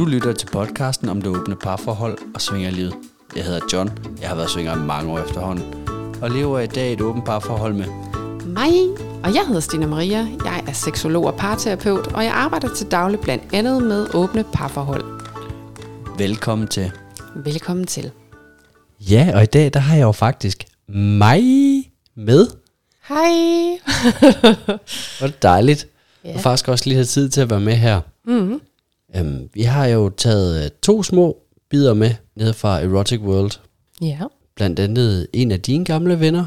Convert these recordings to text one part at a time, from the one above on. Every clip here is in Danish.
Du lytter til podcasten om det åbne parforhold og svingerlivet. Jeg hedder John. Jeg har været svinger i mange år efterhånden. Og lever i dag i et åbent parforhold med Mig, og jeg hedder Stina Maria. Jeg er seksolog og parterapeut, og jeg arbejder til daglig blandt andet med åbne parforhold. Velkommen til. Velkommen til. Ja, og i dag der har jeg jo faktisk mig med. Hej. Hvor dejligt. Ja. Og faktisk også lige have tid til at være med her. mm-hmm. Øhm, vi har jo taget øh, to små bidder med ned fra Erotic World. Ja. Blandt andet en af dine gamle venner.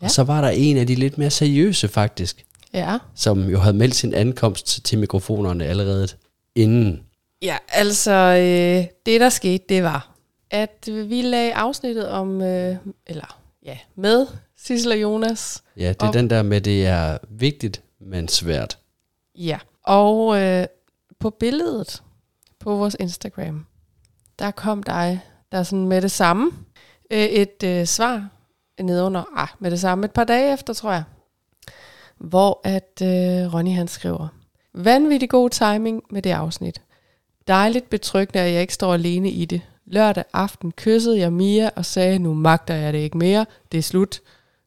Ja. Og så var der en af de lidt mere seriøse faktisk. Ja. Som jo havde meldt sin ankomst til mikrofonerne allerede inden. Ja, altså øh, det der skete, det var, at vi lagde afsnittet om, øh, eller ja, med Sissel og Jonas. Ja, det er Og- den der med, det er vigtigt, men svært. Ja. Og øh, på billedet på vores Instagram, der kom dig, der sådan med det samme, øh, et øh, svar nedunder, ah, med det samme, et par dage efter, tror jeg, hvor at øh, Ronny han skriver, vanvittig god timing med det afsnit. Dejligt betryggende, at jeg ikke står alene i det. Lørdag aften kyssede jeg Mia og sagde, nu magter jeg det ikke mere, det er slut.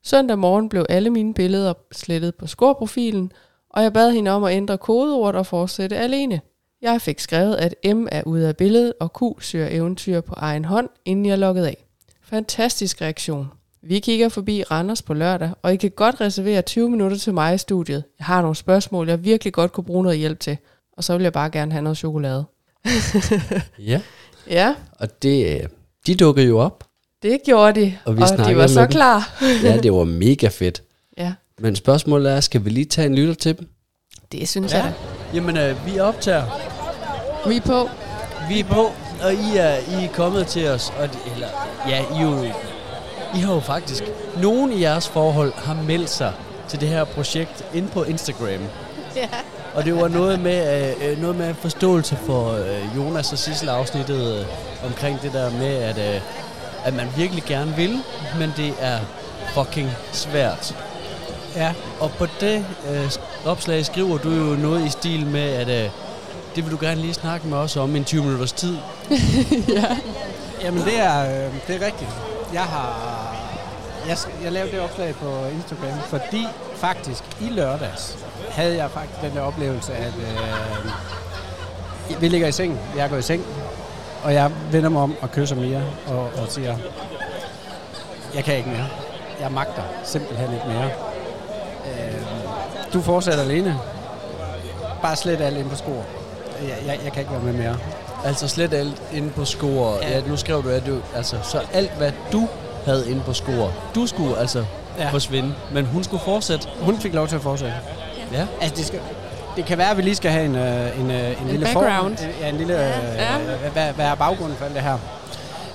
Søndag morgen blev alle mine billeder slettet på scoreprofilen, og jeg bad hende om at ændre kodeordet og fortsætte alene. Jeg fik skrevet, at M er ude af billedet, og Q søger eventyr på egen hånd, inden jeg loggede af. Fantastisk reaktion. Vi kigger forbi Randers på lørdag, og I kan godt reservere 20 minutter til mig i studiet. Jeg har nogle spørgsmål, jeg virkelig godt kunne bruge noget hjælp til. Og så vil jeg bare gerne have noget chokolade. Ja. Ja, Og det, øh, de dukkede jo op. det gjorde de, Og vi og de var så dem. klar. Ja, det var mega fedt. Men spørgsmålet er, skal vi lige tage en lytter til dem? det synes ja. jeg da. Jamen, øh, vi optager. Vi er på. Vi er på, og I er, I er kommet til os. Og eller, ja, I, er jo, I har jo faktisk... Nogen i jeres forhold har meldt sig til det her projekt ind på Instagram. Ja. Og det var noget med, øh, noget med forståelse for øh, Jonas og Sissel afsnittet øh, omkring det der med, at, øh, at man virkelig gerne vil, men det er fucking svært. Ja, Og på det øh, opslag skriver du jo noget i stil med, at øh, det vil du gerne lige snakke med os om i en 20 minutters tid. ja. jamen det er, øh, det er rigtigt. Jeg har jeg, jeg lavede det opslag på Instagram, fordi faktisk i lørdags havde jeg faktisk den der oplevelse, at øh, vi ligger i seng, jeg går i seng, og jeg vender mig om og kysser Mia og, og siger, jeg kan ikke mere. Jeg magter simpelthen ikke mere. Du fortsætter alene. Bare slet alt ind på skor. Jeg, jeg, jeg kan ikke være med mere. Altså slet alt inde på score. Ja. Ja. ja, nu skrev du, at du, altså, så alt hvad du havde inde på score, du skulle altså ja. Ja. forsvinde, men hun skulle fortsætte. Hun fik lov til at fortsætte. Ja. Altså, det, skal, det kan være, at vi lige skal have en, øh, en, øh, en, lille background. For, ja, en lille... Ja. Øh, hvad, hvad er baggrunden for alt det her?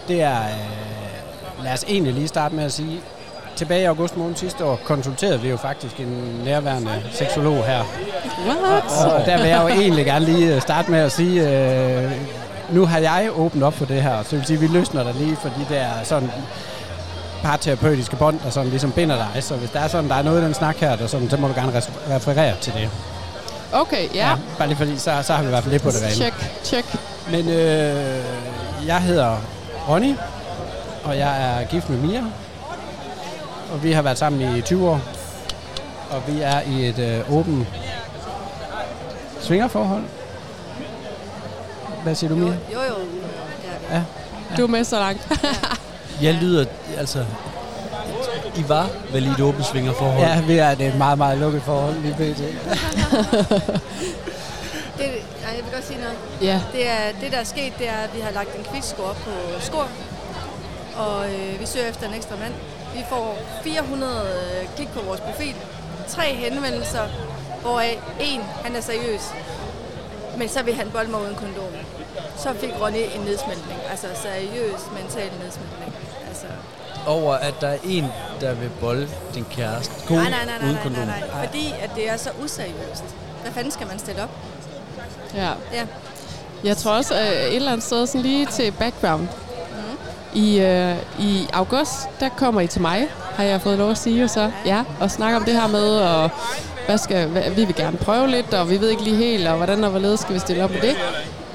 Det er... Øh, lad os egentlig lige starte med at sige... Tilbage i august måned sidste år konsulterede vi jo faktisk en nærværende seksolog her. What? Og der vil jeg jo egentlig gerne lige øh, starte med at sige... Øh, nu har jeg åbnet op for det her, så det vil sige, at vi løsner dig lige for de der sådan parterapeutiske bånd, der sådan ligesom binder dig. Så hvis der er sådan, der er noget i den snak her, der sådan, så må du gerne referere til det. Okay, ja. Bare lige fordi, så, så har vi i hvert fald lidt på det rene. Check, check. Men øh, jeg hedder Ronny, og jeg er gift med Mia. Og vi har været sammen i 20 år. Og vi er i et øh, åbent svingerforhold. Hvad siger du, Mia? Jo, jo. Ja. Du er med så langt. Jeg lyder, altså, I var vel i et åbent svingerforhold? Ja, vi er et meget, meget lukket forhold lige pt. Det, nej, jeg vil godt sige noget. ja. Det, er, det, der er sket, det er, at vi har lagt en quizscore op på skor. Og øh, vi søger efter en ekstra mand. Vi får 400 øh, klik på vores profil. Tre henvendelser, hvoraf en, han er seriøs. Men så vil han bolde mig uden kondom. Så fik Ronny en nedsmeltning. Altså seriøs mental nedsmeltning. Altså, Over at der er en, der vil bolde din kæreste. Kone, nej, nej, nej, nej, uden nej, kondom. nej, nej. Fordi at det er så useriøst. Hvad fanden skal man stille op? ja. Ja. Jeg tror også øh, et eller andet sted sådan lige til background. I, øh, I august, der kommer I til mig, har jeg fået lov at sige, og så ja, og snakke om det her med, og hvad skal, hvad, vi vil gerne prøve lidt, og vi ved ikke lige helt, og hvordan og hvorledes skal vi stille op med det.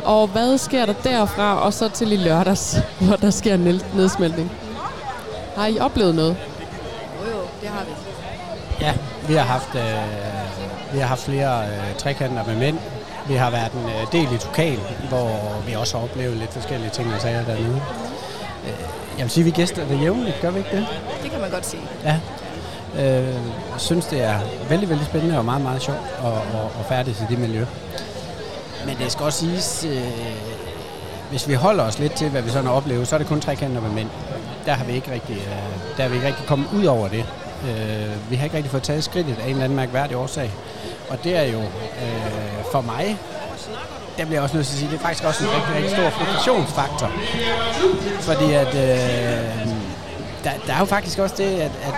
Og hvad sker der derfra, og så til i lørdags, hvor der sker en ned- nedsmeltning? Har I oplevet noget? Jo, jo, det har vi. Ja, vi har haft, øh, vi har haft flere øh, trekanter med mænd. Vi har været en øh, del i Tukal, hvor vi også har oplevet lidt forskellige ting og sager dernede. Øh, jeg vil sige, vi gæster det jævnligt, gør vi ikke det? Det kan man godt sige. Ja. Øh, synes, det er vældig, vældig spændende og meget, meget sjovt at, at, at færdes i det miljø. Men det skal også siges, øh, hvis vi holder os lidt til, hvad vi sådan har oplevet, så er det kun trekanter med mænd. Der har vi ikke rigtig, øh, der har vi ikke rigtig kommet ud over det. Øh, vi har ikke rigtig fået taget skridtet af en eller anden mærkværdig årsag. Og det er jo øh, for mig, der bliver jeg også nødt til at sige, det er faktisk også en rigtig, rigtig stor frustrationsfaktor. Fordi at, øh, der, der er jo faktisk også det, at, at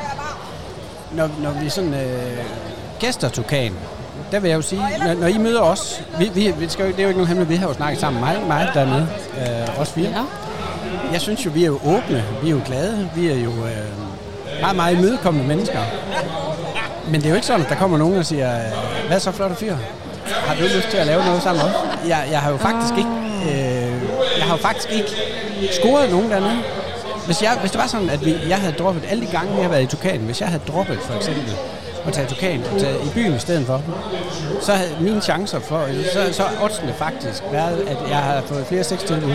når, når vi sådan øh, gæster Tukan, der vil jeg jo sige, når, når I møder os, vi, vi, vi skal jo, det er jo ikke nogen hemmelighed, vi har jo snakket sammen meget, meget dernede, øh, os fire. Ja. Jeg synes jo, vi er jo åbne, vi er jo glade, vi er jo øh, meget, meget imødekommende mennesker. Men det er jo ikke sådan, at der kommer nogen og siger, øh, hvad så flotte fyr? Har du lyst til at lave noget sammen også? Jeg, jeg har jo faktisk ikke, øh, jeg har jo faktisk ikke scoret nogen dernede. Hvis, jeg, hvis det var sådan, at vi, jeg havde droppet alle de gange, vi har været i Tukan, hvis jeg havde droppet for eksempel at tage i Tukan og tage i byen i stedet for, så havde mine chancer for, så, så oddsene faktisk været, at jeg har fået flere sextilbud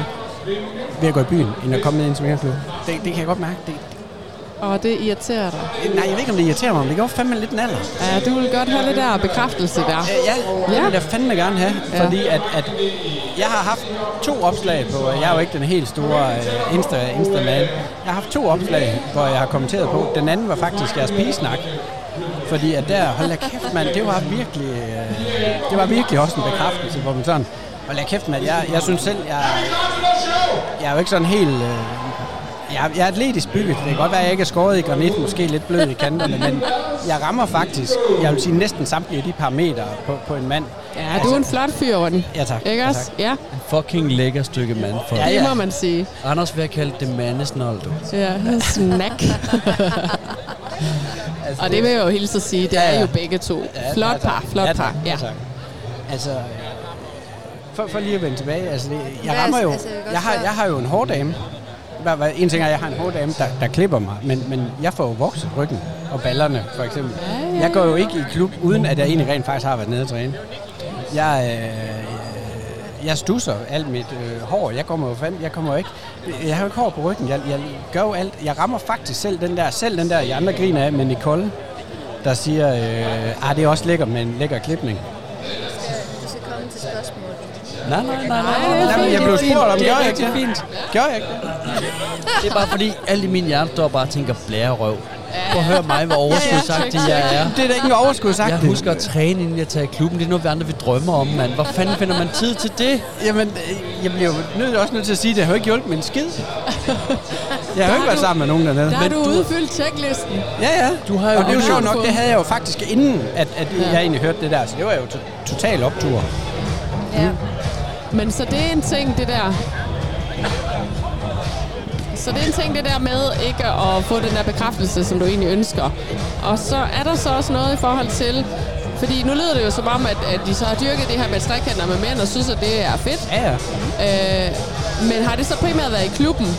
ved at gå i byen, end at komme ned til Megaklub. Det, det kan jeg godt mærke. Det, Og det irriterer dig. nej, jeg ved ikke, om det irriterer mig, men det går fandme lidt en alder. Ja, du vil godt have det der bekræftelse der. Øh, Ja, det Ja. vil jeg fandme gerne have, Ja. fordi at, at jeg har haft to opslag på, jeg er jo ikke den helt store uh, Insta, Insta-man, jeg har haft to opslag, hvor jeg har kommenteret på. Den anden var faktisk jeres pigesnak, fordi at der, hold da kæft mand, det var virkelig, uh, det var virkelig også en bekræftelse, hvor man sådan, hold da kæft mand, jeg, jeg synes selv, jeg, jeg er jo ikke sådan helt... Uh, jeg, jeg er atletisk bygget. Det kan godt være, at jeg ikke er skåret i granit, måske lidt blød i kanterne, men jeg rammer faktisk, jeg vil sige næsten samtlige de parametre på, på en mand. Ja, du er en flot fyr, Ronny. Ja tak. Ikke ja, også? tak. Ja, En fucking lækker stykke mand for. Ja, Ja, det må man sige. Anders vil have kaldt det mandesnold, du. Ja, snack. Og det vil jeg jo hilse at sige, det Ja, er ja. jo begge to. Ja, Flot ja, par, flot ja, par. Ja. Tak. Altså, for, for lige at vende tilbage, altså jeg rammer jo, altså, jeg har, jeg har jo en hård dame. Hvad- hvad- En ting er, at jeg har en dame, der, der klipper mig, men, men jeg får jo vokset ryggen og ballerne, for eksempel. Ja, ja, Jeg går jo ikke i klub, uden at jeg egentlig rent faktisk har været nede og træne. Jeg, øh, jeg stusser alt mit øh, hår. Jeg kommer jo fandme, jeg kommer jo ikke, jeg har jo ikke hår på ryggen. Jeg, jeg gør jo alt. Jeg rammer faktisk selv den der, selv den der, I andre griner af med Nicole, der siger, øh, ah, det er også lækkert med en lækker klipning. Nej, nej, nej, nej. Nej, Nej, fint, jeg blev spurgt om, gør jeg ikke det? fint. Gør jeg ikke det? Det er bare fordi, alle i min hjerne står bare og tænker, blærerøv. Prøv at høre mig, hvor overskudsagtig jeg er. Det er da ikke overskud sagt. Jeg husker at træne, inden jeg tager i klubben. Det er noget, vi andre vi drømmer om, mand. Hvor fanden finder man tid til det? Jamen, øh, jeg bliver jo nødt, også nødt til at sige, at det har jo ikke hjulpet med en skid. Jeg har jo ikke været sammen med nogen dernede. Der har Men, du udfyldt checklisten. ja, ja. Du har jo og det er jo du sjovt nok, det havde jeg jo faktisk inden, at, at Ja. jeg egentlig hørte det der. Så det var jo to- total optur. Ja. Men så det er en ting, det der... Så det er en ting, det der med ikke at få den der bekræftelse, som du egentlig ønsker. Og så er der så også noget i forhold til... Fordi nu lyder det jo som om, at, at de så har dyrket det her med trekanter med mænd, og synes, at det er fedt. Ja, ja. Øh, men har det så primært været i klubben?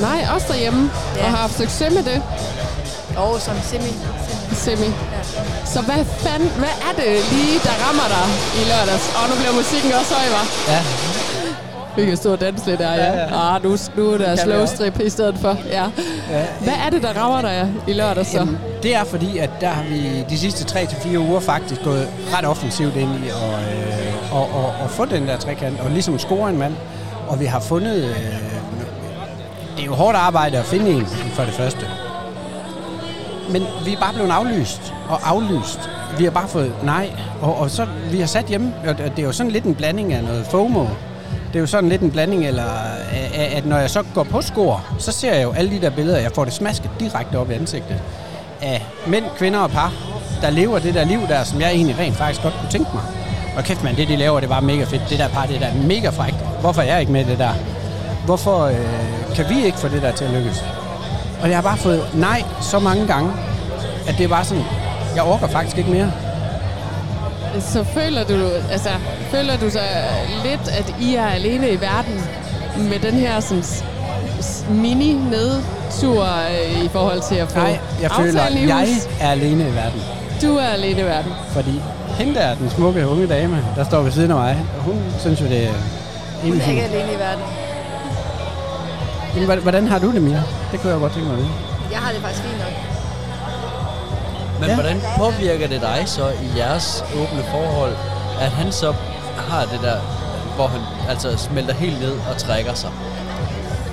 Nej, også derhjemme. Ja. Og har haft succes med det, Og som semi. semi. Semi. Ja. Så hvad fanden, hvad er det lige, der rammer dig i lørdags? Og nu bliver musikken også høj, var. ja. Vi kan stå og danse lidt der, ja. Ja, ja. Ah, nu, nu er der slow strip i stedet for. Ja. ja. Hvad er det, der rammer dig i lørdags så? Jamen, det er fordi, at der har vi de sidste 3-4 uger faktisk gået ret offensivt ind i at, øh, og, og, og få den der trekant, og ligesom score en mand. Og vi har fundet... Øh, det er jo hårdt arbejde at finde en, for det første. Men vi er bare blevet aflyst og aflyst. Vi har bare fået nej, og, og så vi har sat hjemme, og det er jo sådan lidt en blanding af noget FOMO. Det er jo sådan lidt en blanding, eller at når jeg så går på skor, så ser jeg jo alle de der billeder, jeg får det smasket direkte op i ansigtet af mænd, kvinder og par, der lever det der liv der, som jeg egentlig rent faktisk godt kunne tænke mig. Og kæft man, det de laver, det var mega fedt. Det der par, det der er mega frækt. Hvorfor er jeg ikke med i det der? Hvorfor øh, kan vi ikke få det der til at lykkes? Og jeg har bare fået nej så mange gange, at det var sådan, jeg orker faktisk ikke mere så føler du, altså, føler du så lidt, at I er alene i verden med den her sådan, s- mini-nedtur øh, i forhold til at få Nej, jeg føler, at jeg er alene i verden. Du er alene i verden. Fordi hende der, den smukke unge dame, der står ved siden af mig, hun synes jo, det er Hun er ikke alene i verden. Hvordan har du det, Mia? Det kunne jeg godt tænke mig at vide. Jeg har det faktisk fint nok. Men Ja. hvordan påvirker det dig så i jeres åbne forhold, at han så har det der, hvor han altså smelter helt ned og trækker sig?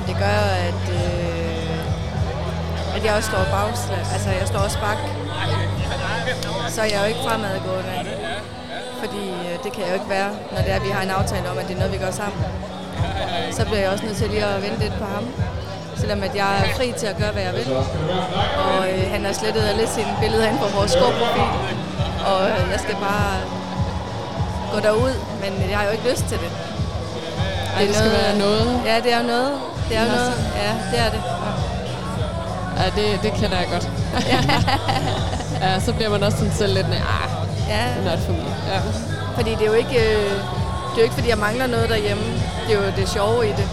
Det gør, at, øh, at jeg også står bagslag. Altså, jeg står også bak. Så er jeg jo ikke fremadgående. Fordi øh, det kan jeg jo ikke være, når det er, at vi har en aftale om, at det er noget, vi gør sammen. Så bliver jeg også nødt til lige at vente lidt på ham. Selvom at jeg er fri til at gøre, hvad jeg vil. Og øh, han har slettet lidt sine billeder ind på vores skovprofil. Og øh, jeg skal bare gå derud, men jeg har jo ikke lyst til det. Ej, det skal være noget. Ja, det er jo noget. Det er jo noget. Ja, det er det. Ja, det, det kender jeg godt. ja, så bliver man også sådan selv lidt, ah, Ja, not for me. Ja. fordi det er jo ikke, øh, det er jo ikke fordi, jeg mangler noget derhjemme. Det er jo det sjove i det.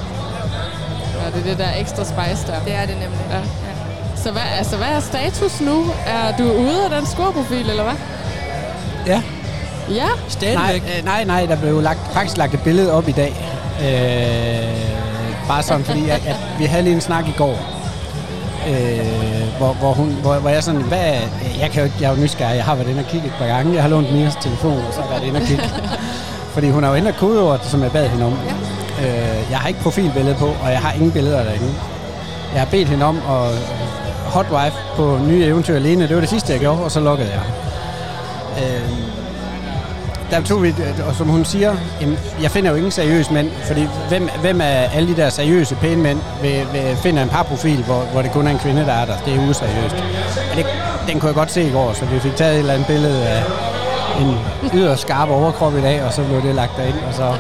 Ja, det er det der ekstra spice der. Det er det nemlig. Ja. Så hvad, altså, hvad er status nu? Er du ude af den scoreprofil, eller hvad? Ja. Ja. Nej, Stadigvæk. øh, nej, nej, der blev lagt, faktisk lagt et billede op i dag. Øh, bare sådan, fordi at, at vi havde lige en snak i går, øh, hvor, hvor, hun, hvor, hvor jeg sådan, hvad, jeg, kan jo, ikke- jeg er jo nysgerrig, jeg har været inde og kigge et par gange, jeg har lånt Mias telefon, og så har jeg været inde og kigge. fordi hun har jo ændret kodeordet, som jeg bad hende om. Øh, jeg har ikke profilbillede på, og jeg har ingen billeder derinde. Jeg har bedt hende om at øh, hotwife på nye eventyr alene, det var det sidste, jeg gjorde, og så lukkede jeg. Øh, der tog vi, og som hun siger, jamen, jeg finder jo ingen seriøse mænd, fordi hvem, hvem af alle de der seriøse pæne mænd vil, vil finde en parprofil, hvor, hvor det kun er en kvinde, der er der. Det er useriøst. Og det, den kunne jeg godt se i går, så vi fik taget et eller andet billede af en yderst skarp overkrop i dag, og så blev det lagt derind, og så...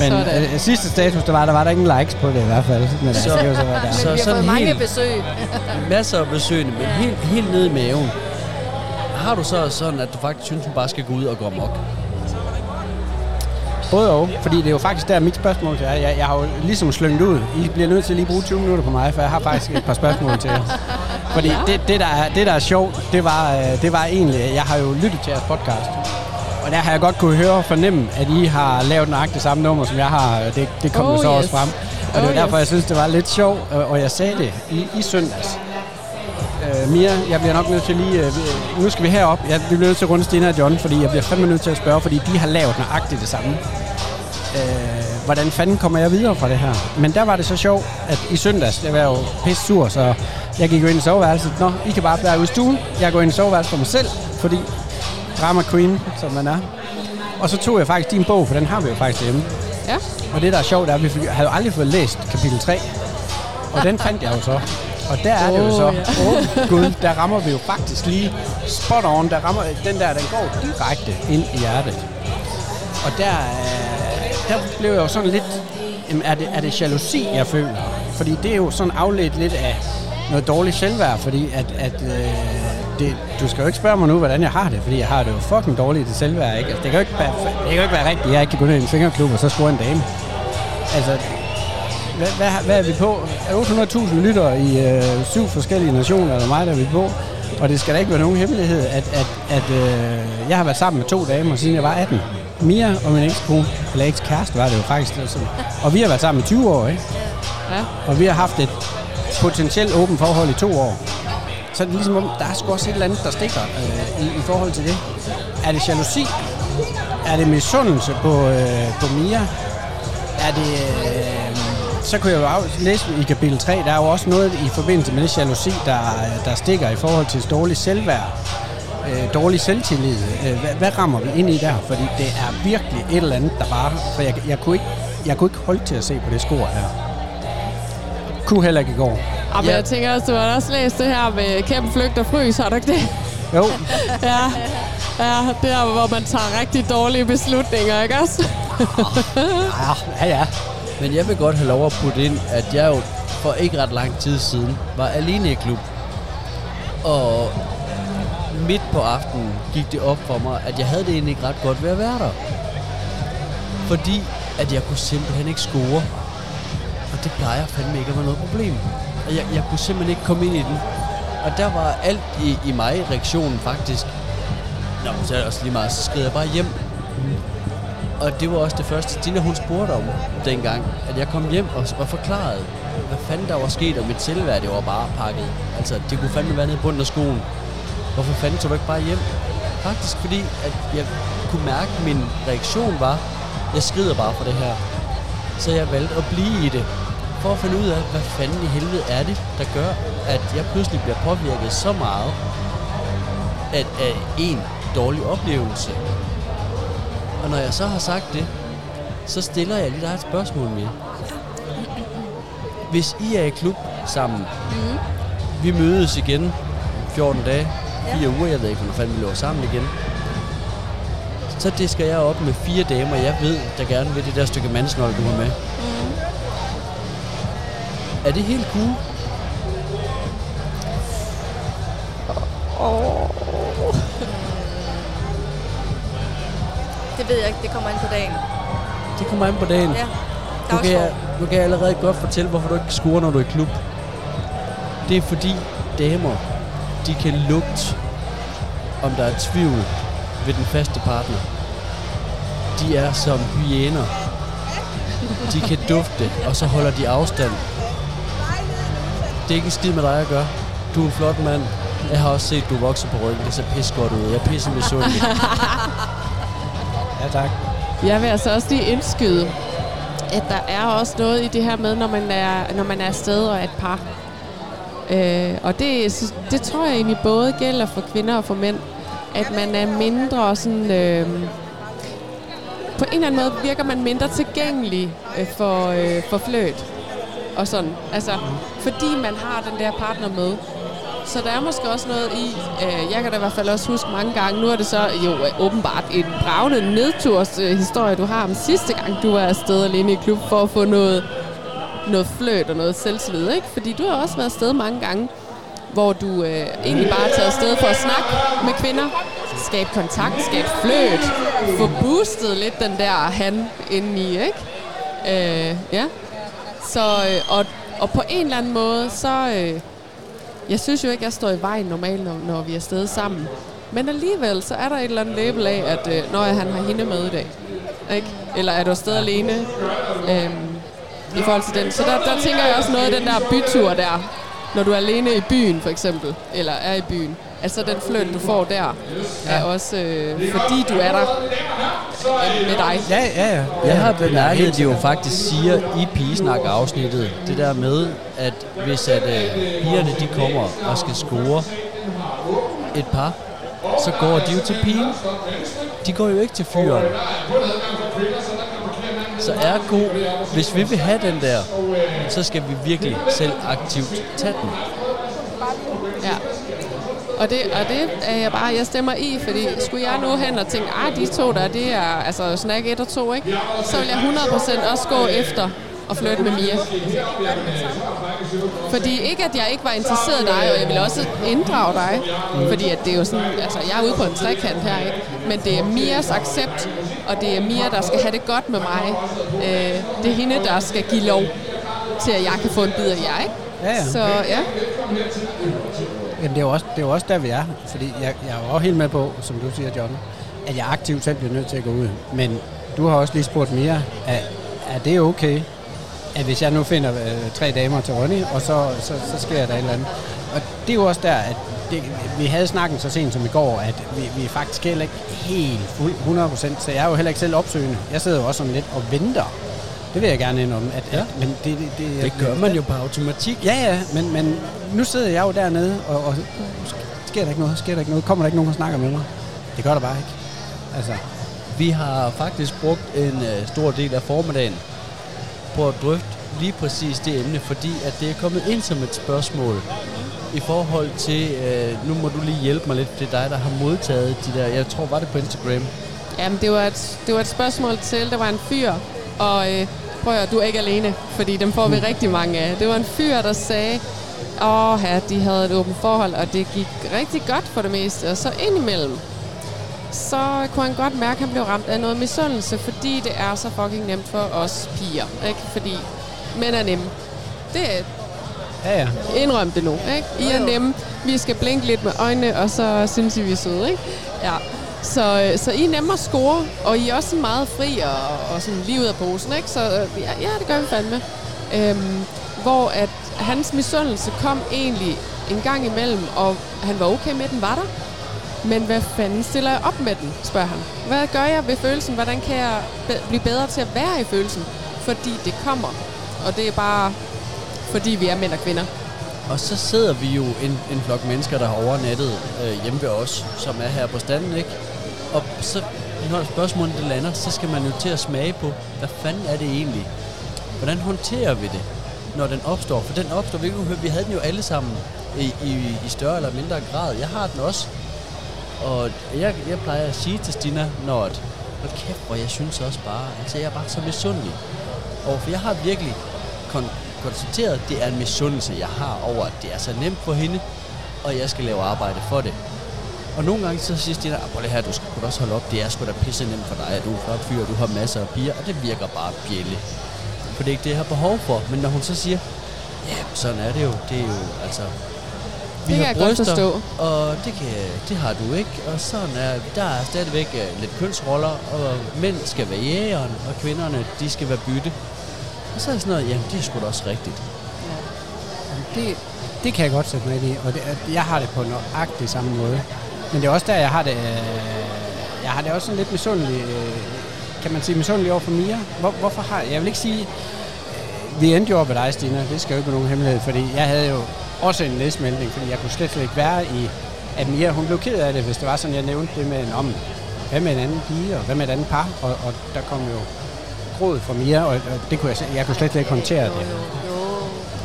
Men Sådan. øh, sidste status, der var, der var der ingen likes på det i hvert fald. Men altså, Så- det kan jo så der. Så Så vi har sådan fået mange helt- besøg. Masser af besøgende, men helt, helt nede i maven. Har du så sådan, at du faktisk synes, hun bare skal gå ud og gå amok? Både og, fordi det er jo faktisk der mit spørgsmål til jer. Jeg, jeg har jo ligesom slynget ud. I bliver nødt til at lige bruge 20 minutter på mig, for jeg har faktisk et par spørgsmål til jer. Fordi det, det, der er, det, der er sjovt, det var, øh, det var egentlig, jeg har jo lyttet til jeres podcast. Og der har jeg godt kunne høre og fornemme, at I har lavet nøjagtigt samme nummer, som jeg har. Det, det kom Oh, oh, så yes. også frem. Og det var Oh, derfor, yes. jeg synes, det var lidt sjovt, øh, og jeg sagde det i, i søndags. Øh, Mia, jeg bliver nok nødt til lige... Øh, nu skal vi herop. Jeg, bliver nødt til at runde Stina og John, fordi jeg bliver fandme nødt til at spørge, fordi de har lavet nøjagtigt det samme. Øh, hvordan fanden kommer jeg videre fra det her? Men der var det så sjovt, at i søndags, jeg var jo pisse sur, så jeg gik jo ind i soveværelset. Nå, I kan bare være ude i stuen. Jeg går ind i soveværelset for mig selv, fordi drama queen, som man er. Og så tog jeg faktisk din bog, for den har vi jo faktisk hjemme. Ja. Og det, der er sjovt, er, at vi havde jo aldrig fået læst kapitel 3. Og den fandt jeg jo så. Og der er det jo Åh, så, ja. åh oh, gud, der rammer vi jo faktisk lige spot on. Der rammer, den der, den går direkte ind i hjertet. Og der, øh, der blev jeg jo sådan lidt, jamen, er det, er det jalousi, jeg føler? Fordi det er jo sådan afledt lidt af noget dårligt selvværd, fordi at, at øh, det, du skal jo ikke spørge mig nu, hvordan jeg har det, fordi jeg har det jo fucking dårligt i det selvværd, ikke? Altså, det, kan jo ikke være, det kan jo ikke være rigtigt, jeg ikke kan gå ned i en fingerklub og så score en dame. Altså, hvad, hvad, hvad er vi på? 800.000 lytter i øh, syv forskellige nationer, eller mig, der er vi på. Og det skal da ikke være nogen hemmelighed, at, at, at øh, jeg har været sammen med to damer, siden jeg var 18. Mia og min ekskone, eller ekskæreste var det jo faktisk. det Sådan. Og vi har været sammen i 20 år, ikke? Ja. Og vi har haft et potentielt åbent forhold i to år. Så er det ligesom om, der er sgu også et eller andet, der stikker øh, i, i forhold til det. Er det jalousi? Er det misundelse på, øh, på Mia? Er det... Øh, så kunne jeg jo læse i kapitel 3, der er jo også noget i forbindelse med det jalousi, der, øh, der stikker i forhold til dårlig selvværd, øh, dårlig selvtillid. Øh, hvad, hvad rammer vi ind i der? Fordi det er virkelig et eller andet, der bare... For jeg, jeg, kunne ikke, jeg kunne ikke holde til at se på det skor her. Kunne heller ikke i går. Og men Ja. jeg tænker også, du har også læst det her med kæmpe flygt og frys, har du ikke det? Jo, Ja. Ja, der hvor man tager rigtig dårlige beslutninger, ikke også? ja, ja. Men jeg vil godt have lov at putte ind, at jeg jo for ikke ret lang tid siden var alene i klub. Og midt på aftenen gik det op for mig, at jeg havde det egentlig ikke ret godt ved at være der. Fordi at jeg kunne simpelthen ikke score. Og det plejer fandme ikke at være noget problem. Og jeg, jeg kunne simpelthen ikke komme ind i den. Og der var alt i, i mig, reaktionen faktisk. Nå, så er det også lige meget, så skred jeg bare hjem. Og det var også det første, Tina hun spurgte om dengang, at jeg kom hjem og, og forklarede, hvad fanden der var sket, og mit selvværd, det var bare pakket. Altså, det kunne fandme være nede i bunden af skoen. Hvorfor fanden tog du ikke bare hjem? Faktisk fordi, at jeg kunne mærke, at min reaktion var, jeg skrider bare for det her. Så jeg valgte at blive i det, for at finde ud af, hvad fanden i helvede er det, der gør, at jeg pludselig bliver påvirket så meget at, af en dårlig oplevelse. Og når jeg så har sagt det, så stiller jeg lige dig et spørgsmål mere. Hvis I er i klub sammen, mm. vi mødes igen 14 dage, 4 uger, jeg ved ikke, hvornår fanden vi løber sammen igen. Så det skal jeg op med fire damer, jeg ved, der gerne vil det der stykke mandsnold, du har med. Er det helt cool? Det ved jeg ikke, det kommer ind på dagen. Det kommer an på dagen. Ja, Nu kan, jeg, nu kan jeg allerede godt fortælle, hvorfor du ikke scorer, når du er i klub. Det er fordi damer, de kan lugte, om der er tvivl ved den faste partner. De er som hyæner. De kan dufte, og så holder de afstand. Det er ikke en skid med dig at gøre. Du er en flot mand. Jeg har også set, du vokser på ryggen. Det ser pisse godt ud. Jeg er pisse misundelig. Ja, tak. Jeg vil altså også lige indskyde, at der er også noget i det her med, når man er, når man er afsted og er et par. Øh, og det, det tror jeg egentlig både gælder for kvinder og for mænd, at man er mindre sådan... Øh, på en eller anden måde virker man mindre tilgængelig øh, for, øh, for fløt. Og sådan. Altså, fordi man har den der partner med. Så der er måske også noget i, øh, jeg kan da i hvert fald også huske mange gange, nu er det så jo øh, åbenbart en bravende nedturshistorie, øh, historie, du har om sidste gang, du var afsted alene i klub for at få noget, noget fløt og noget selvtillid, ikke? Fordi du har også været afsted mange gange, hvor du øh, egentlig bare er taget afsted for at snakke med kvinder, skabe kontakt, skabe fløt, få boostet lidt den der han indeni, ikke? Øh, ja. Så, øh, og, og på en eller anden måde, så... Øh, jeg synes jo ikke, jeg står i vejen normalt, når, når vi er afsted sammen. Men alligevel, så er der et eller andet label af, at øh, når han har hende med i dag. Ikke? Eller er du afsted alene? øh, I forhold til den. Så der, der tænker jeg også noget af den der bytur der. Når du er alene i byen, for eksempel. Eller er i byen. Altså den fløn, du får der, er også øh, fordi du er der med dig. Ja, ja, ja. Jeg har Ja, bemærket, at de jo faktisk siger i pigesnak-afsnittet, det der med, at hvis at, øh, pigerne de kommer og skal score et par, så går de jo til pigen. De går jo ikke til fyren. Så ergo, hvis vi vil have den der, så skal vi virkelig selv aktivt tage den. Ja. Og det, og det er jeg bare, jeg stemmer i, fordi skulle jeg nu hen og tænke, ah, de to der, det er altså snack 1 og 2, ikke? Så vil jeg 100% også gå efter og flytte med Mia. Fordi ikke, at jeg ikke var interesseret i dig, og jeg vil også inddrage dig. Fordi at det er jo sådan, altså jeg er ude på en trekant her, ikke? Men det er Mias accept, og det er Mia, der skal have det godt med mig. Øh, det er hende, der skal give lov til, at jeg kan få en bid af jer, ikke? Ja, ja. Så ja. Jamen, det er jo også, det er jo også der, vi er. Fordi jeg, jeg er jo også helt med på, som du siger, John, at jeg aktivt selv bliver nødt til at gå ud. Men du har også lige spurgt Mia, er, er det okay, at hvis jeg nu finder øh, tre damer til Ronny, og så, så, så sker der et eller andet. Og det er jo også der, at det, vi havde snakken så sent som i går, at vi, vi er faktisk heller ikke helt fuld 100%, så jeg er jo heller ikke selv opsøgende. Jeg sidder jo også sådan lidt og venter. Det vil jeg gerne indrømme. At, ja. at, men det, det, det, Det gør man jo på automatik. Ja, ja, men, men nu sidder jeg jo dernede, og, og sker der ikke noget, sker der ikke noget, kommer der ikke nogen, der snakker med mig. Det gør der bare ikke. Altså, Vi har faktisk brugt en øh, stor del af formiddagen på at drøfte lige præcis det emne, fordi at det er kommet ind som et spørgsmål i forhold til, øh, nu må du lige hjælpe mig lidt, det er dig, der har modtaget de der, jeg tror, var det på Instagram? Jamen, det var, et, det var et spørgsmål til, der var en fyr, og øh, prøv at høre, du er ikke alene, fordi dem får vi rigtig mange af. Det var en fyr, der sagde, åh ja, de havde et åbent forhold, og det gik rigtig godt for det meste. Og så indimellem, så kunne han godt mærke, at han blev ramt af noget misundelse, fordi det er så fucking nemt for os piger. Ikke? Fordi mænd er nemme. Det er Ja, ja. Indrøm det nu, ikke? I er nemme. Vi skal blinke lidt med øjnene, og så synes I, vi er søde, ikke? Ja. Så, øh, så I er nemme at score, og I er også meget fri og, og sådan lige ud af posen, ikke? Så øh, ja, ja, det gør vi fandme. Øhm, hvor at hans misundelse kom egentlig en gang imellem, og han var okay med, den var der. Men hvad fanden stiller jeg op med den, spørger han. Hvad gør jeg ved følelsen? Hvordan kan jeg be- blive bedre til at være i følelsen? Fordi det kommer. Og det er bare, fordi vi er mænd og kvinder. Og så sidder vi jo en, en flok mennesker, der har overnattet øh, hjemme ved os, som er her på standen, ikke? Og så, når spørgsmålet det lander, så skal man jo til at smage på, hvad fanden er det egentlig? Hvordan håndterer vi det, når den opstår? For den opstår, vi, kunne vi havde den jo alle sammen i, i, i større eller mindre grad. Jeg har den også. Og jeg, jeg plejer at sige til Stina, når at, hold kæft, hvor jeg synes også bare, altså jeg er bare så misundelig. Og for jeg har virkelig kon- konstateret, at det er en misundelse, jeg har over, at det er så nemt for hende, og jeg skal lave arbejde for det. Og nogle gange så siger Stina, prøv det her, du skal også holde op, det er sgu da pisse nemt for dig, at du er en flot fyr, og du har masser af piger, og det virker bare bjælle. For det er ikke det, jeg har behov for. Men når hun så siger, ja, sådan er det jo, det er jo, altså, vi Det har bryster, forstå. og det, kan, det har du ikke. Og sådan er, der er stadigvæk uh, lidt kønsroller, og mænd skal være jægeren, og kvinderne, de skal være bytte. Og så er sådan noget, jamen det er sgu da også rigtigt. Det, det kan jeg godt sætte mig ind i, og det, jeg har det på nøjagtig samme måde. Men det er også der, jeg har det, øh, jeg har det også sådan lidt misundelig, øh, kan man sige misundelig over for Mia. Hvor, hvorfor har jeg vil ikke sige, øh, vi endte jo op ved dig, Stina, det skal jo ikke være nogen hemmelighed, fordi jeg havde jo også en læsmelding, fordi jeg kunne slet ikke være i, at Mia, hun blev ked af det, hvis det var sådan, jeg nævnte det med en om, hvad med en anden pige, og hvad med et andet par, og, og der kom jo gråd fra Mia, og, og det kunne jeg, jeg kunne slet ikke håndtere Jo, det. jo,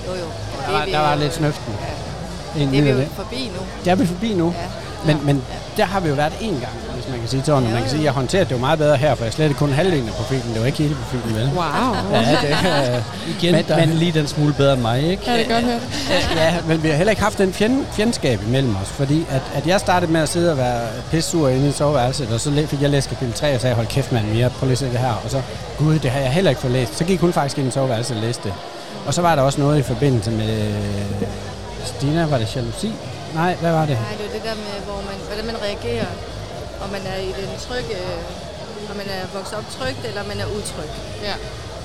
jo, jo, jo. Der var, der var lidt snøften. Ja. Det er vi jo forbi nu. Det er vi forbi nu. Ja. Men, men der har vi jo været én gang, hvis man kan sige sådan. Jo, Man kan sige, at jeg håndterede det jo meget bedre her, for jeg er slet ikke kun halvdelen af profilen. Det var ikke hele profilen, vel? Wow. Ja, det, øh, Igen, Men- men, der men, er lige den smule bedre end mig, ikke? Kan det godt høre? ja, men vi har heller ikke haft den fjend, fjendskab imellem os, fordi at, at jeg startede med at sidde og være pissur inde i soveværelset, og så fik jeg læst kapitel 3 og sagde, hold kæft mand, Mia, prøv lige at se det her. Og så, gud, det har jeg heller ikke fået læst. Så gik hun faktisk ind i soveværelset og læste det. Og så var der også noget i forbindelse med øh, Stina, var det jalousi? Nej, hvad var det? Nej, det er jo det der med, hvor man, hvordan man reagerer. Om man er i den trygge, om man er vokset op trygt, eller man er utryg. Ja.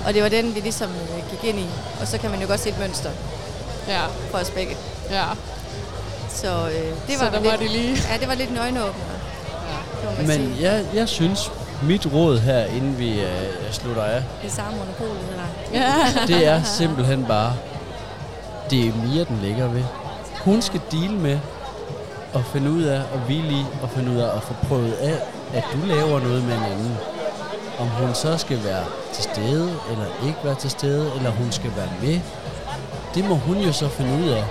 Og det var den, vi ligesom øh, gik ind i. Og så kan man jo godt se et mønster Ja. for os begge. Ja. Så øh, det Så var der lidt, var det lige. Ja, det var lidt en øjenåbner. Ja. Men sige. jeg, jeg synes, mit råd her, inden vi øh, slutter af, Det er samme monopolet her. Ja. det er simpelthen bare, det er Mia, den ligger ved. Hun skal deal med at finde ud af at hvile i, og finde ud af at få prøvet af, at du laver noget med en anden. Om hun så skal være til stede, eller ikke være til stede, eller hun skal være med, det må hun jo så finde ud af.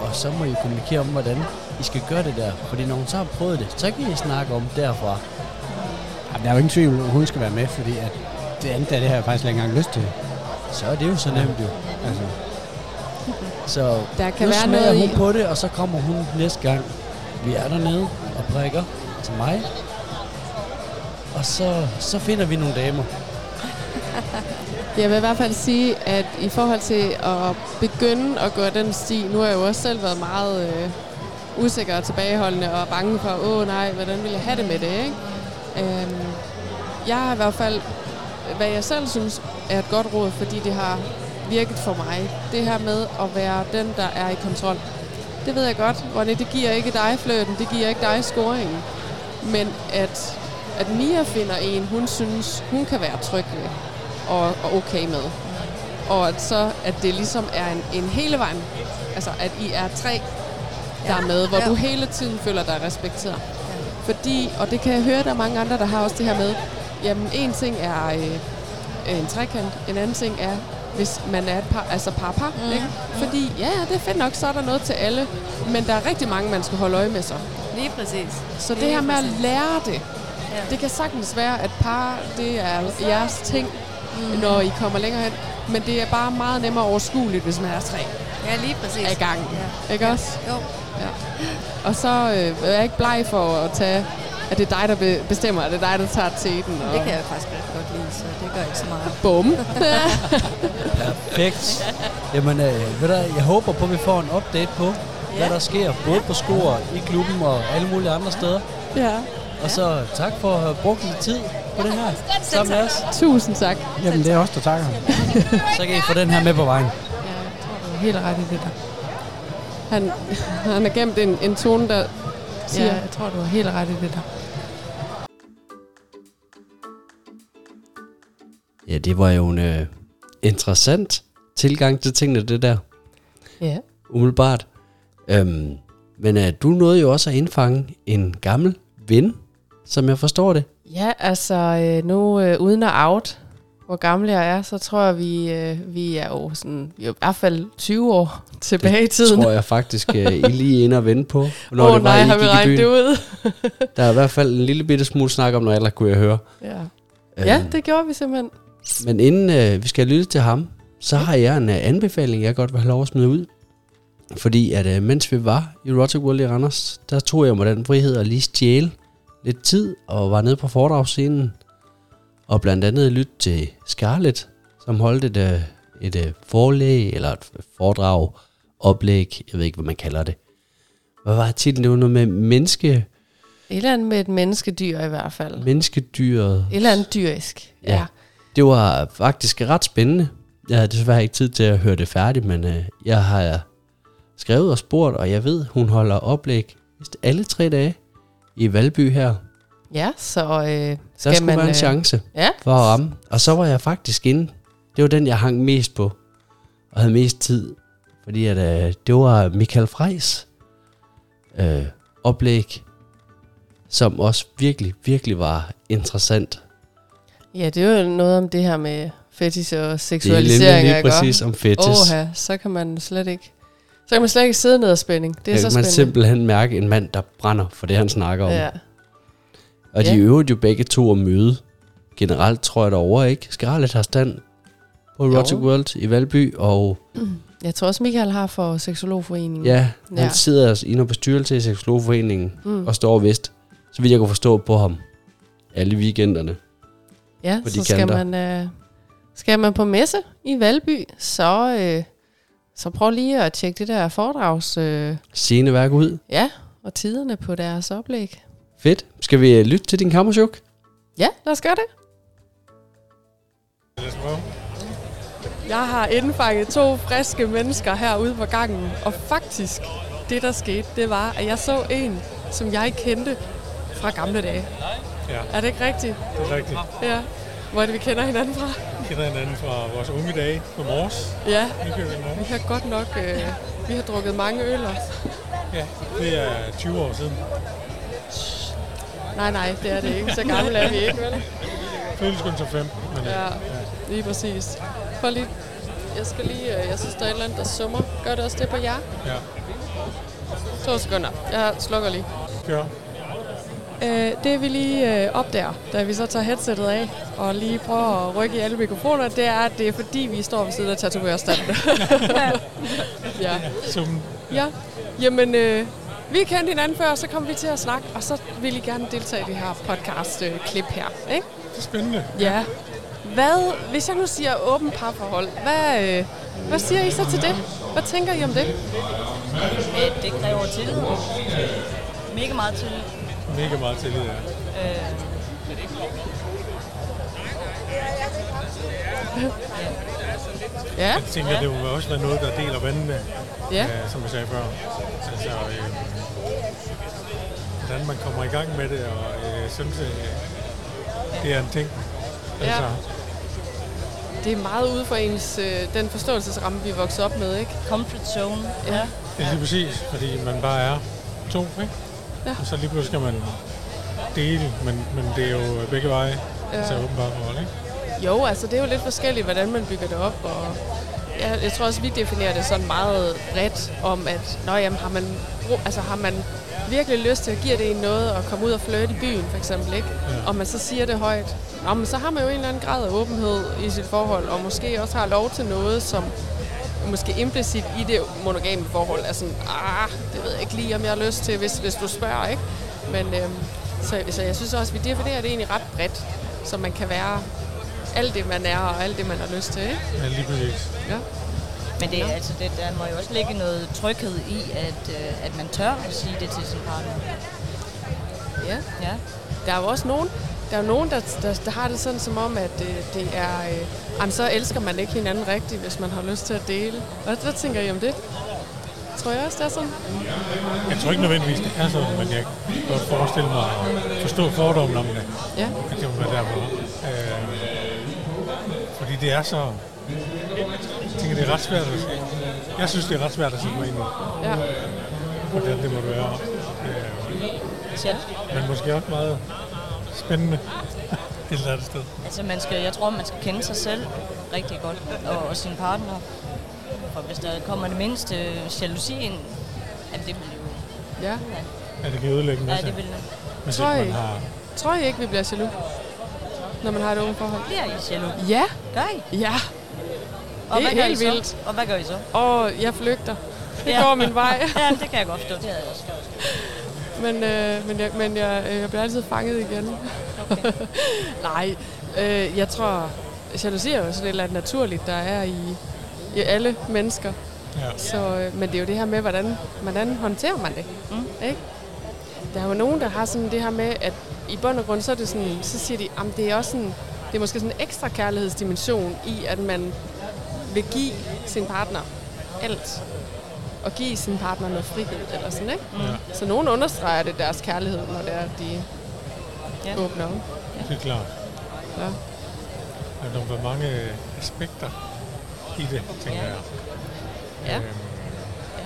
Og så må I kommunikere om, hvordan I skal gøre det der. Fordi når hun så har prøvet det, så kan I snakke om derfra. Jamen, der er jo ingen tvivl, at hun skal være med, fordi at det andet af det har jeg faktisk ikke engang lyst til. Så er det jo så nemt jo. Altså, Så Der kan nu være noget hun i- på det, og så kommer hun næste gang. Vi er dernede og prikker til mig. Og så, så finder vi nogle damer. Jeg vil i hvert fald sige, at i forhold til at begynde at gå den sti, nu har jeg jo også selv været meget øh, usikker og tilbageholdende og bange for, åh nej, hvordan vil jeg have det med det, ikke? Øhm, jeg har i hvert fald, hvad jeg selv synes er et godt råd, fordi det har virket for mig, det her med at være den, der er i kontrol. Det ved jeg godt, Ronny, det giver ikke dig fløten, det giver ikke dig scoringen. Men at, at Mia finder en, hun synes, hun kan være tryg ved og, og okay med. Og at så, at det ligesom er en, en hele vejen, altså at I er tre, der er med, hvor Ja. du hele tiden føler dig respekteret. Fordi, og det kan jeg høre, der er mange andre, der har også det her med, jamen en ting er øh, en trekant, en anden ting er, hvis man er et par, altså par-par, mm. ikke? Fordi, ja, ja, det er fedt nok, så er der noget til alle, men der er rigtig mange, man skal holde øje med sig. Lige præcis. Så det Lige her med at præcis. lære det, Ja. det kan sagtens være, at par, det er jeres ting, mm. når I kommer længere hen. Men det er bare meget nemmere overskueligt, hvis man er tre. Ja, lige præcis. er i gang. Ja. Ikke også? Jo. Ja. Og så øh, er jeg ikke bleg for at tage, at det er dig, der be- bestemmer, at det er dig, der tager teten. Og Det kan jeg faktisk godt så det gør ikke så meget. Bum. Perfekt. Jamen, øh, ved du, jeg håber på, at vi får en update på, ja. hvad der sker, både på skor, i klubben og alle mulige andre steder. ja. Og så tak for at have brugt lidt tid på det her sammen med os. Tusind tak. Jamen, det er også der takker. Så kan I få den her med på vejen. Ja, jeg tror, du er helt ret i det der. Han, han har gemt en, en tone, der siger... Ja, jeg tror, du er helt ret i det der. Ja, det var jo en øh, interessant tilgang til tingene, det der. Ja. Umiddelbart. Øhm, men øh, du nåede jo også at indfange en gammel ven, som jeg forstår det. Ja, altså øh, nu øh, uden at out, hvor gammel jeg er, så tror jeg, vi, øh, vi er jo sådan, vi er i hvert fald 20 år tilbage i tiden. tror jeg faktisk, øh, I lige inde og vende på, når Åh det var, nej, I har vi regnet det ud? Der er i hvert fald en lille bitte smule snak om noget alder, kunne jeg høre. ja. ja, Øhm, det gjorde vi simpelthen. Men inden øh, vi skal lytte til ham, så har jeg en øh, anbefaling, jeg godt vil have lov at smide ud. Fordi at øh, mens vi var i Rotic World i Randers, der tog jeg mig den frihed at lige stjæle lidt tid og var nede på foredragsscenen. Og blandt andet lytte til Scarlett, som holdt et, øh, et øh, forlæg eller et foredrag, oplæg, jeg ved ikke, hvad man kalder det. Hvad var titlen? Det var noget med menneske, Et eller andet med et menneskedyr i hvert fald. Et menneskedyret. eller andet dyrisk. Ja. Ja. Det var faktisk ret spændende. Jeg havde desværre ikke tid til at høre det færdigt, men øh, jeg har skrevet og spurgt, og jeg ved, hun holder oplæg alle tre dage i Valby her. Ja, så øh, Der skal skulle man... være en øh, chance Ja, for at ramme. Og så var jeg faktisk inde. Det var den, jeg hang mest på, og havde mest tid. Fordi at, øh, det var Michael Freis øh, oplæg, som også virkelig, virkelig var interessant. Ja, det er jo noget om det her med fetish og Det er seksualisering. lige præcis om fetish. Åh, så kan man slet ikke... Så kan man slet ikke sidde ned og spænding. Det er Der så kan man spændende. simpelthen mærke en mand, der brænder for det, han snakker om. Ja. Og de Ja. øvrigt jo begge to at møde. Generelt tror jeg derovre, ikke? Scarlett har stand på. Rotic World i Valby, og Jeg tror også, Michael har for Seksologforeningen. ja, han Ja. sidder i noget bestyrelse i Seksologforeningen Mm. og står vist, så vidt jeg kunne forstå på ham, alle weekenderne. Ja på de så skal man, øh, skal man på messe i Valby, så, øh, så prøv lige at tjekke det der foredrags... Øh, Sceneværk ud. ja, og tiderne på deres oplæg. Fedt. Skal vi øh, lytte til din kammerchuk? Ja, lad os gøre det. Jeg har indfanget to friske mennesker herude på gangen, og faktisk, det der skete, det var, at jeg så en, som jeg kendte fra gamle dage. Ja. Er det ikke rigtigt? Det er rigtigt. Ja. Hvor er det, vi kender hinanden fra? Vi kender hinanden fra vores unge dage på Mors. Ja, vi har godt nok, øh, vi har drukket mange øl også. Ja, det er 20 år siden. Nej, nej, det er det ikke. Så gamle er vi ikke, vel? Føles kun som fem, men Ja, lige præcis. For lige, jeg skal lige, øh, jeg synes, der er et eller andet, der summer. Gør det også det på jer? ja. To sekunder. Jeg slukker lige. Kør. Øh, det vi lige øh, opdager, da vi så tager headsettet af og lige prøver at rykke i alle mikrofoner, det er, at det er fordi, vi står ved siden af tatovørstanden. ja. Summen. ja. Jamen, øh, vi kendte hinanden før, så kom vi til at snakke, og så vil I gerne deltage i det her podcast-klip her. Ikke? Det er spændende. Ja. Hvad, hvis jeg nu siger åben parforhold, hvad, øh, hvad siger I så til det? Hvad tænker I om det? Øh, det kræver tillid. Mega meget tillid. Mega meget tillid, ja. Øh, Ja, Jeg tænker, det må også være noget, der deler vandene, ja. øh, som jeg sagde før. Altså, øh, hvordan man kommer i gang med det, og øh, synes, øh, det er en ting. Altså, Det er meget ude for ens, øh, den forståelsesramme, vi er vokset op med, ikke? comfort zone. Ja. det er lige præcis, fordi man bare er to, ikke? Ja. Og så lige pludselig skal man dele, men, men det er jo begge veje. Ja. Altså åbenbart forhold, ikke? Jo, altså det er jo lidt forskelligt, hvordan man bygger det op, og jeg, jeg tror også, vi definerer det sådan meget bredt om, at når jamen, har, man, altså, har man virkelig lyst til at give det en noget at komme ud og flirte i byen, for eksempel, ikke? Ja. og man så siger det højt, Nå, men så har man jo en eller anden grad af åbenhed i sit forhold, og måske også har lov til noget, som måske implicit i det monogame forhold er sådan, ah, det ved jeg ikke lige, om jeg har lyst til, hvis, hvis du spørger, ikke? Men øhm, så, så jeg synes også, at vi definerer det egentlig ret bredt, så man kan være alt det, man er, og alt det, man har lyst til, ikke? Ja, lige præcis. Ja. Men det, er altså, det, der må jo også ligge noget tryghed i, at, øh, at man tør at sige det til sin partner. ja. Ja. Der er jo også nogen, der er jo nogen, der, der, der har det sådan som om, at øh, det er, øh, jamen, så elsker man ikke hinanden rigtigt, hvis man har lyst til at dele. Hvad, hvad tænker I om det? Tror jeg også, det er sådan? Jeg tror ikke nødvendigvis, det er sådan, men jeg kan godt forestille mig at forstå fordommen om det. Ja. At det må være derfor. Øh, fordi det er så... Jeg tænker, det er ret svært at... Jeg synes, det er ret svært at sætte mig ind i, Ja. hvordan det må være. Øh, men måske også meget spændende et eller andet sted. altså man skal, jeg tror, man skal kende sig selv rigtig godt, og, og sin partner. For hvis der kommer det mindste jalousi ind, at det vil jo... ja. Ja, det kan ødelægge en Ja, det vil Hvis Tror ikke I? man har... Tror I ikke, vi bliver jaloux, når man har et unge forhold? bliver I jaloux. Ja. Gør I? Ja. Og Det er hvad helt vildt. Og hvad gør I så? Og jeg flygter. Det Ja. går min vej. Ja, det kan jeg godt forstå. Det havde jeg også gjort. Men, øh, men, jeg, men jeg, øh, jeg bliver altid fanget igen. Okay. Nej, øh, jeg tror, jalousi er jo sådan et eller andet naturligt, der er i, i alle mennesker. Ja. Så, øh, men det er jo det her med, hvordan, hvordan håndterer man det. Mm. Ikke? Der er jo nogen, der har sådan det her med, at i bund og grund, så, er det sådan, så siger de, at det er også sådan, det er måske sådan en ekstra kærlighedsdimension i, at man vil give sin partner alt. Og give sin partner noget frihed, eller sådan, ikke? Ja, Så nogen understreger det deres kærlighed, når det er, at de Ja. åbner op. det er klart. Ja. Der er nogle mange aspekter i det, tænker Ja. jeg. Ja. Øhm,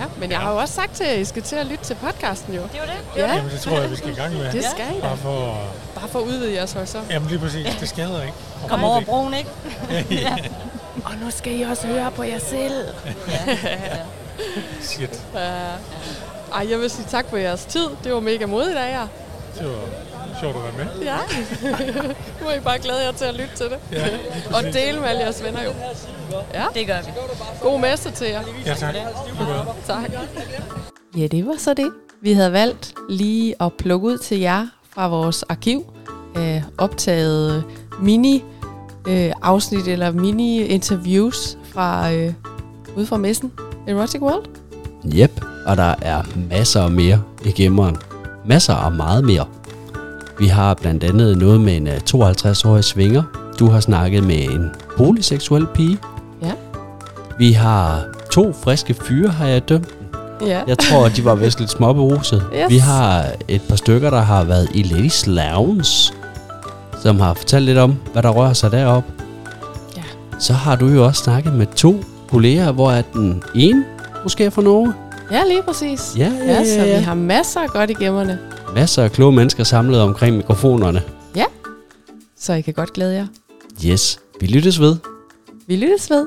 ja, men jeg har jo også sagt til jer, at I skal til at lytte til podcasten jo. Det var det. Ja, Jamen, det tror jeg, vi skal i gang med. det skal I da. Bare for at... Bare for at udvide jeres horisont. Jamen, lige præcis. Det skader ikke. Kom over broen, ikke? Og nu skal I også høre på jer selv. Ja. ja. Shit. Uh, ej, jeg vil sige tak for jeres tid. Det var mega modigt af jer. Det var sjovt at være med. Ja. nu er I bare glæde jer til at lytte til det. Ja, Og dele med alle jeres venner jo. Ja, Det gør vi. god messe til jer. ja tak. Tak. Ja, det var så det. Vi havde valgt lige at plukke ud til jer fra vores arkiv af optaget mini øh, afsnit eller mini interviews fra øh, ude fra messen Erotic World. Jep, og der er masser mere i gemmeren. Masser af meget mere. Vi har blandt andet noget med en øh, 52-årig svinger. Du har snakket med en polyseksuel pige. Ja. Vi har to friske fyre, har jeg dømt. Ja. Jeg tror, de var vist lidt småberuset. Yes. Vi har et par stykker, der har været i Ladies Lounge, som har fortalt lidt om, hvad der rører sig deroppe. Ja. Så har du jo også snakket med to kolleger, hvor at den ene måske er fra Norge. ja, lige præcis. Ja, ja, Ja, så ja, ja. vi har masser af godt i gemmerne. Masser af kloge mennesker samlet omkring mikrofonerne. Så I kan godt glæde jer. Yes, vi lyttes ved. Vi lyttes ved.